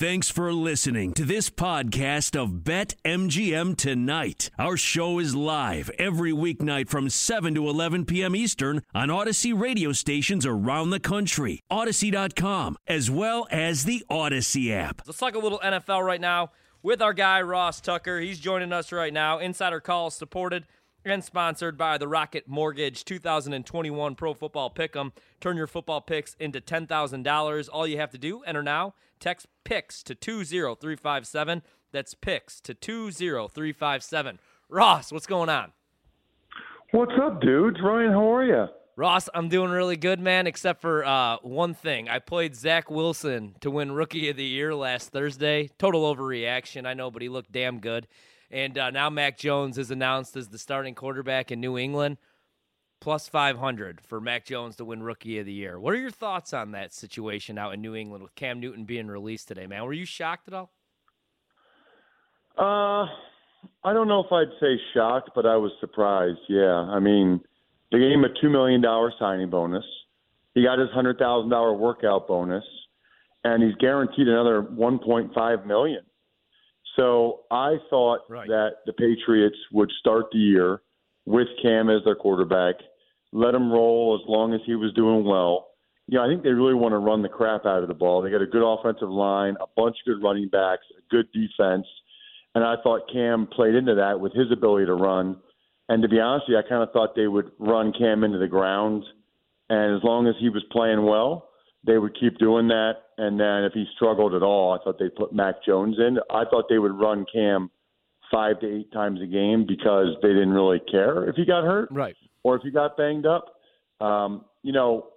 Thanks for listening to this podcast of Bet MGM Tonight. Our show is live every weeknight from 7 to 11 p.m. Eastern on Audacy radio stations around the country, Audacy.com, as well as the Audacy app. Let's talk a little NFL right now with our guy, Ross Tucker. He's joining us right now. Insider Call supported and sponsored by the Rocket Mortgage 2021 Pro Football Pick'em. Turn your football picks into $10,000. All you have to do, enter now, text PICKS to 20357. That's PICKS to 20357. Ross, what's going on? What's up, dudes? Ryan, how are you? Ross, I'm doing really good, man, except for uh, one thing. I played Zach Wilson to win Rookie of the Year last Thursday. Total overreaction, I know, but he looked damn good. And uh, now Mac Jones is announced as the starting quarterback in New England. Plus 500 for Mac Jones to win Rookie of the Year. What are your thoughts on that situation out in New England with Cam Newton being released today, man? Were you shocked at all? Uh, I don't know if I'd say shocked, but I was surprised. Yeah, I mean, they gave him a two million dollar signing bonus. He got his hundred thousand dollar workout bonus, and he's guaranteed another one point five million. So I thought Right. that the Patriots would start the year with Cam as their quarterback, let him roll as long as he was doing well. You know, I think they really want to run the crap out of the ball. They got a good offensive line, a bunch of good running backs, a good defense, and I thought Cam played into that with his ability to run. And to be honest with you, I kind of thought they would run Cam into the ground, and as long as he was playing well, they would keep doing that. And then if he struggled at all, I thought they'd put Mac Jones in. I thought they would run Cam five to eight times a game because they didn't really care if he got hurt Right. or if he got banged up. Um, you know,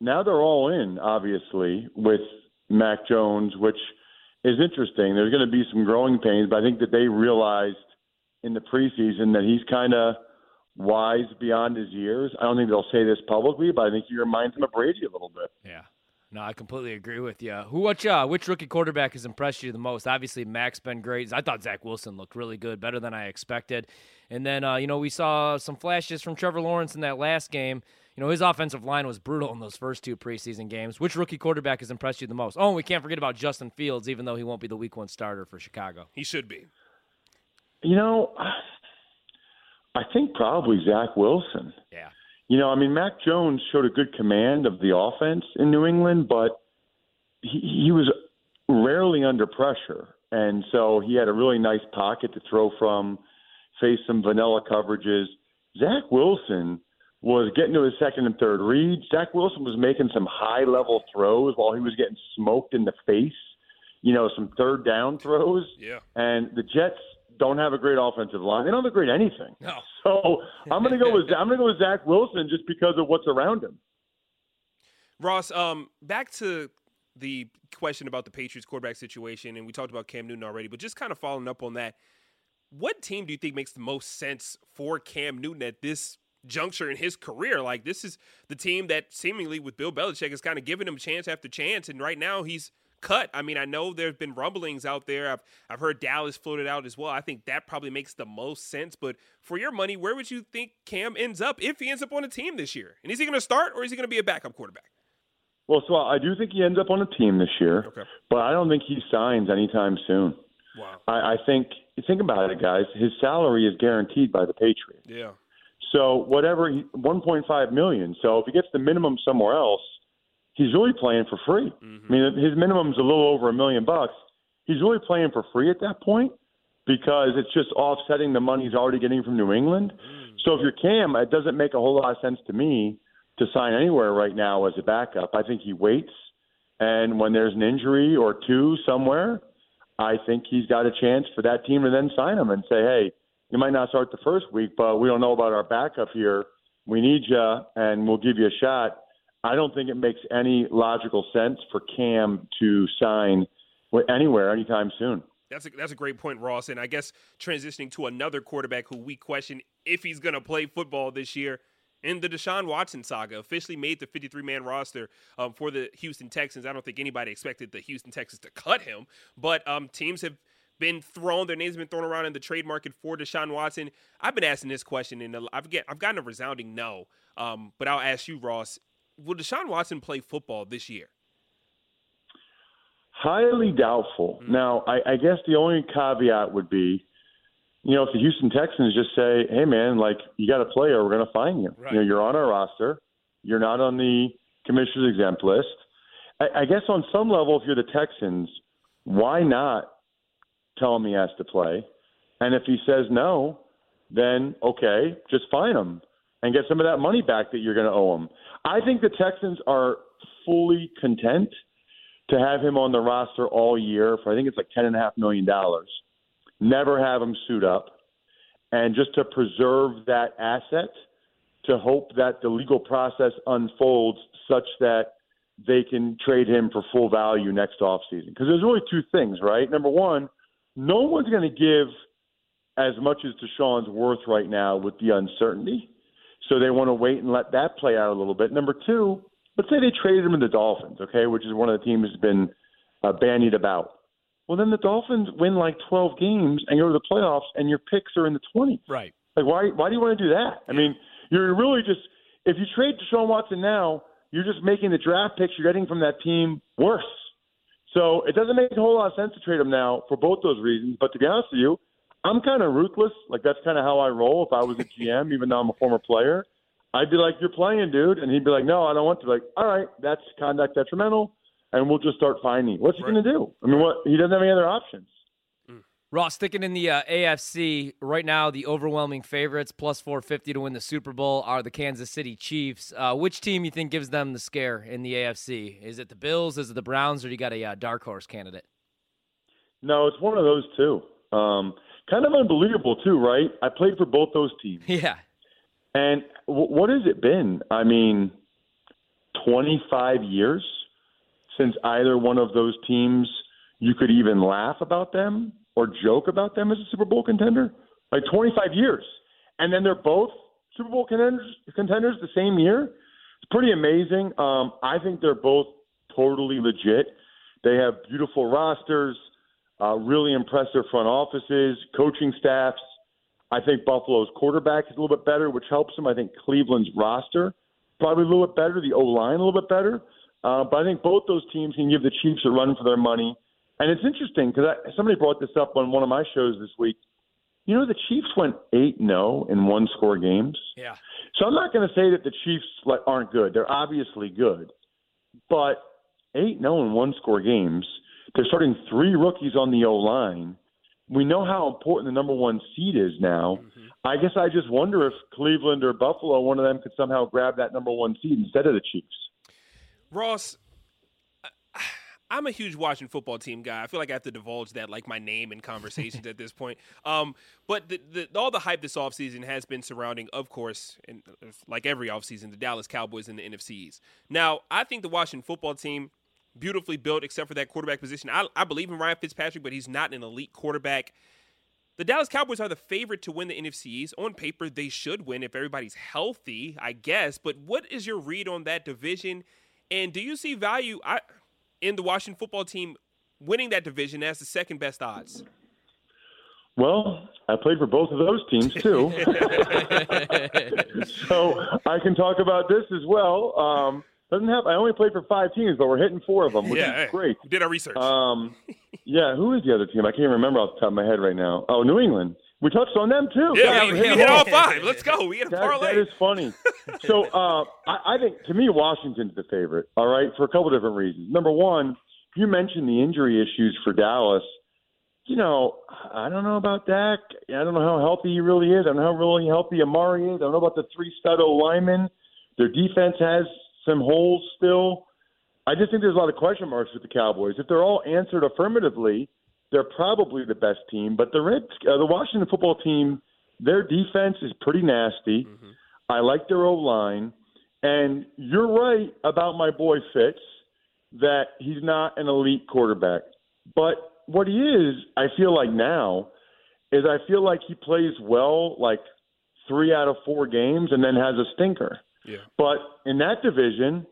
now they're all in, obviously, with Mac Jones, which is interesting. There's going to be some growing pains, but I think that they realized in the preseason that he's kind of wise beyond his years. I don't think they'll say this publicly, but I think he reminds him of Brady a little bit. Yeah. No, I completely agree with you. Who, which, uh, which rookie quarterback has impressed you the most? Obviously, Mac's been great. I thought Zach Wilson looked really good, better than I expected. And then, uh, you know, we saw some flashes from Trevor Lawrence in that last game. You know, his offensive line was brutal in those first two preseason games. Which rookie quarterback has impressed you the most? Oh, and we can't forget about Justin Fields, even though he won't be the week one starter for Chicago. He should be. You know, I think probably Zach Wilson. Yeah. You know, I mean, Mac Jones showed a good command of the offense in New England, but he, he was rarely under pressure. And so he had a really nice pocket to throw from, face some vanilla coverages. Zach Wilson was getting to his second and third reads. Zach Wilson was making some high level throws while he was getting smoked in the face, you know, some third down throws. Yeah. And the Jets don't have a great offensive line. They don't have a great anything. No. So I'm going to go with I'm going to go with Zach Wilson just because of what's around him. Ross, um, back to the question about the Patriots quarterback situation, and we talked about Cam Newton already, but just kind of following up on that, what team do you think makes the most sense for Cam Newton at this juncture in his career? Like, this is the team that seemingly with Bill Belichick is kind of giving him chance after chance, and right now he's cut. I mean, I know there's been rumblings out there. I've I've heard Dallas floated out as well. I think that probably makes the most sense. But for your money, where would you think Cam ends up if he ends up on a team this year? And is he going to start or is he going to be a backup quarterback? Well, so I do think he ends up on a team this year, Okay. but I don't think he signs anytime soon. Wow. I, I think think about it, guys. His salary is guaranteed by the Patriots. Yeah. So whatever, 1.5 million. So if he gets the minimum somewhere else, he's really playing for free. Mm-hmm. I mean, his minimum's a little over a million bucks. He's really playing for free at that point because it's just offsetting the money he's already getting from New England. Mm. So if you're Cam, it doesn't make a whole lot of sense to me to sign anywhere right now as a backup. I think he waits, and when there's an injury or two somewhere, I think he's got a chance for that team to then sign him and say, hey, you might not start the first week, but we don't know about our backup here. We need you, and we'll give you a shot. I don't think it makes any logical sense for Cam to sign anywhere anytime soon. That's a, that's a great point, Ross. And I guess transitioning to another quarterback who we question if he's going to play football this year in the Deshaun Watson saga, officially made the 53 man roster um, for the Houston Texans. I don't think anybody expected the Houston Texans to cut him, but um, teams have been thrown, their names have been thrown around in the trade market for Deshaun Watson. I've been asking this question, and I've, get, I've gotten a resounding no. Um, but I'll ask you, Ross, will Deshaun Watson play football this year? Highly doubtful. Mm-hmm. Now, I, I guess the only caveat would be, you know, if the Houston Texans just say, "Hey, man, like you got a player, we're going to fine you. Right. You know, you're on our roster. You're not on the commissioner's exempt list." I, I guess on some level, if you're the Texans, why not tell him he has to play? And if he says no, then okay, just fine him and get some of that money back that you're going to owe him. I think the Texans are fully content to have him on the roster all year for I think it's like ten and a half million dollars. Never have him suit up, and just to preserve that asset, to hope that the legal process unfolds such that they can trade him for full value next offseason. Because there's really two things, right? Number one, no one's going to give as much as Deshaun's worth right now with the uncertainty. So they want to wait and let that play out a little bit. Number two, let's say they traded him to the Dolphins, okay, which is one of the teams that's been uh, bandied about. Well, then the Dolphins win like 12 games and go to the playoffs, and your picks are in the 20s. Right. Like, why? Why do you want to do that? I mean, you're really just if you trade Deshaun Watson now, you're just making the draft picks you're getting from that team worse. So it doesn't make a whole lot of sense to trade him now for both those reasons. But to be honest with you, I'm kind of ruthless. Like that's kind of how I roll. If I was a GM, even though I'm a former player, I'd be like, "You're playing, dude," and he'd be like, "No, I don't want to." Like, all right, that's conduct detrimental, and we'll just start finding. What's he Right. going to do? I mean, what? He doesn't have any other options. Ross, sticking in the uh, AFC right now, the overwhelming favorites plus 450 to win the Super Bowl are the Kansas City Chiefs. Uh, which team you think gives them the scare in the AFC? Is it the Bills? Is it the Browns? Or do you got a uh, dark horse candidate? No, it's one of those two. Um, kind of unbelievable too, right? I played for both those teams. Yeah. And w- what has it been? I mean, 25 years since either one of those teams you could even laugh about them or joke about them as a Super Bowl contender? Like 25 years. And then they're both Super Bowl contenders, contenders the same year? It's pretty amazing. Um, I think they're both totally legit. They have beautiful rosters, uh, really impressive front offices, coaching staffs. I think Buffalo's quarterback is a little bit better, which helps them. I think Cleveland's roster probably a little bit better, the O line a little bit better. Uh, but I think both those teams can give the Chiefs a run for their money. And it's interesting because somebody brought this up on one of my shows this week. You know, the Chiefs went 8 0 in one score games. Yeah. So I'm not going to say that the Chiefs like, aren't good. They're obviously good. But 8 0 in one score games, they're starting three rookies on the O line. We know how important the number one seed is now. I guess I just wonder if Cleveland or Buffalo, one of them, could somehow grab that number one seed instead of the Chiefs. Ross, I'm a huge Washington football team guy. I feel like I have to divulge that, like my name in conversations at this point. Um, but the, the, all the hype this offseason has been surrounding, of course, and like every offseason, the Dallas Cowboys and the NFC East. Now, I think the Washington football team, beautifully built, except for that quarterback position. I, I believe in Ryan Fitzpatrick, but he's not an elite quarterback. The Dallas Cowboys are the favorite to win the NFC East. On paper, they should win if everybody's healthy, I guess. But what is your read on that division? And do you see value in the Washington football team winning that division as the second best odds? Well, I played for both of those teams too, so I can talk about this as well. Um, doesn't have I only played for five teams, but we're hitting four of them, which yeah, is great. We did our research. Um, yeah, who is the other team? I can't remember off the top of my head right now. Oh, New England. We touched on them too. yeah, God, we, we hit all five. Let's go. We hit a parlay. that is funny. so uh, I, I think to me Washington's the favorite. All right, for a couple different reasons. Number one, you mentioned the injury issues for Dallas. You know, I don't know about Dak. I don't know how healthy he really is. I don't know how really healthy Amari is. I don't know about the three stud O linemen. Their defense has some holes still. I just think there's a lot of question marks with the Cowboys. If they're all answered affirmatively, they're probably the best team. But the Red, uh, the Washington football team, their defense is pretty nasty. I like their O line, and you're right about my boy Fitz that he's not an elite quarterback. But what he is, I feel like now, is I feel like he plays well, like three out of four games, and then has a stinker. Yeah. But in that division,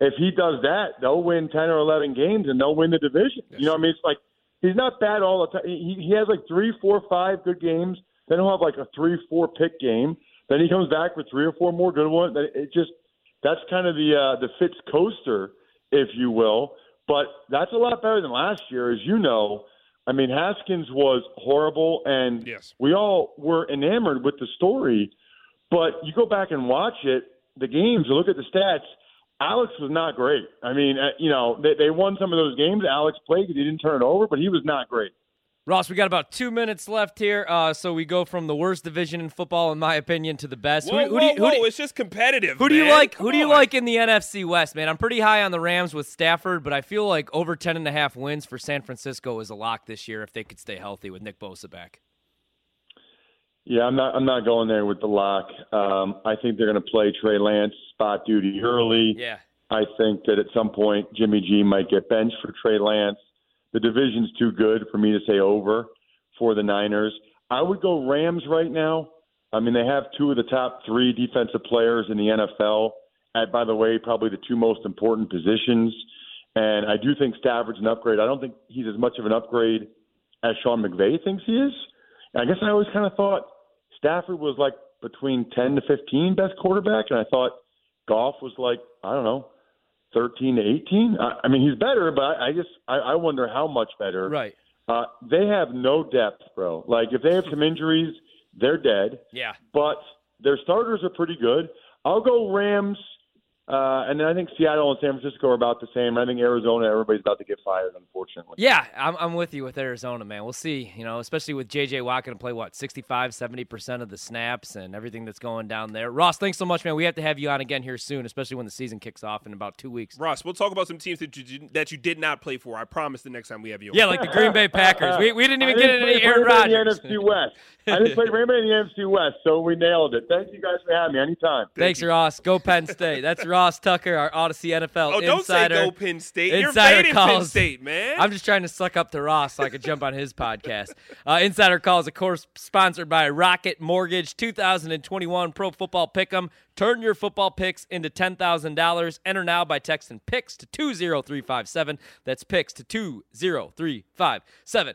if he does that, they'll win ten or eleven games and they'll win the division. you know, what I mean, it's like he's not bad all the time. He he has like three, four, five good games. Then he'll have like a three, four pick game. Then he comes back for three or four more good ones. It just that's kind of the uh, the Fitz coaster, if you will. but that's a lot better than last year, as you know. I mean, Haskins was horrible, and Yes. we all were enamored with the story. But you go back and watch it, the games, you look at the stats. Alex was not great. I mean, uh, you know, they, they won some of those games. Alex played because he didn't turn it over, but he was not great. Ross, we got about two minutes left here, uh, so we go from the worst division in football, in my opinion, to the best. Whoa, who, who whoa, do you, who whoa! do you- it's just competitive. Who do you like? Come Who do you on. like in the NFC West, man? I'm pretty high on the Rams with Stafford, but I feel like over 10 and a half wins for San Francisco is a lock this year if they could stay healthy with Nick Bosa back. Yeah, I'm not. I'm not going there with the lock. Um, I think they're going to play Trey Lance spot duty early. Yeah. I think that at some point Jimmy G might get benched for Trey Lance. The division's too good for me to say over for the Niners. I would go Rams right now. I mean, they have two of the top three defensive players in the NFL. At, by the way, probably the two most important positions. And I do think Stafford's an upgrade. I don't think he's as much of an upgrade as Sean McVay thinks he is. I guess I always kind of thought Stafford was like between 10 to 15 best quarterback, and I thought Goff was like I don't know, 13 to 18. I, I mean, he's better, but I, I just I, I wonder how much better. Right. Uh, they have no depth, bro. Like if they have some injuries, they're dead. Yeah. But their starters are pretty good. I'll go Rams. Uh, and then I think Seattle and San Francisco are about the same. I think Arizona, everybody's about to get fired, unfortunately. Yeah, I'm, I'm with you with Arizona, man. We'll see. You know, especially with J.J. Watt going to play, what, 65, 70% of the snaps and everything that's going down there. Ross, thanks so much, man. We have to have you on again here soon, especially when the season kicks off in about two weeks. Ross, we'll talk about some teams that you did- that you did not play for. I promise the next time we have you. on. Yeah, like the Green Bay Packers. We, we didn't even get didn't any play Aaron Green Bay Rodgers. In the NFC West. I didn't play Green Bay in the NFC West, so we nailed it. Thank you guys for having me. Anytime. Thanks, Ross. Go Penn State. That's Ross Tucker, our Audacy NFL Oh, don't insider. say go Penn State. You're Insider Penn calls. State, man. I'm just trying to suck up to Ross so I could jump on his podcast. Uh, Insider Calls, of course, sponsored by Rocket Mortgage 2021 Pro Football Pick'em. Turn your football picks into $10,000. Enter now by texting PICks to 20357. That's PICks to 20357.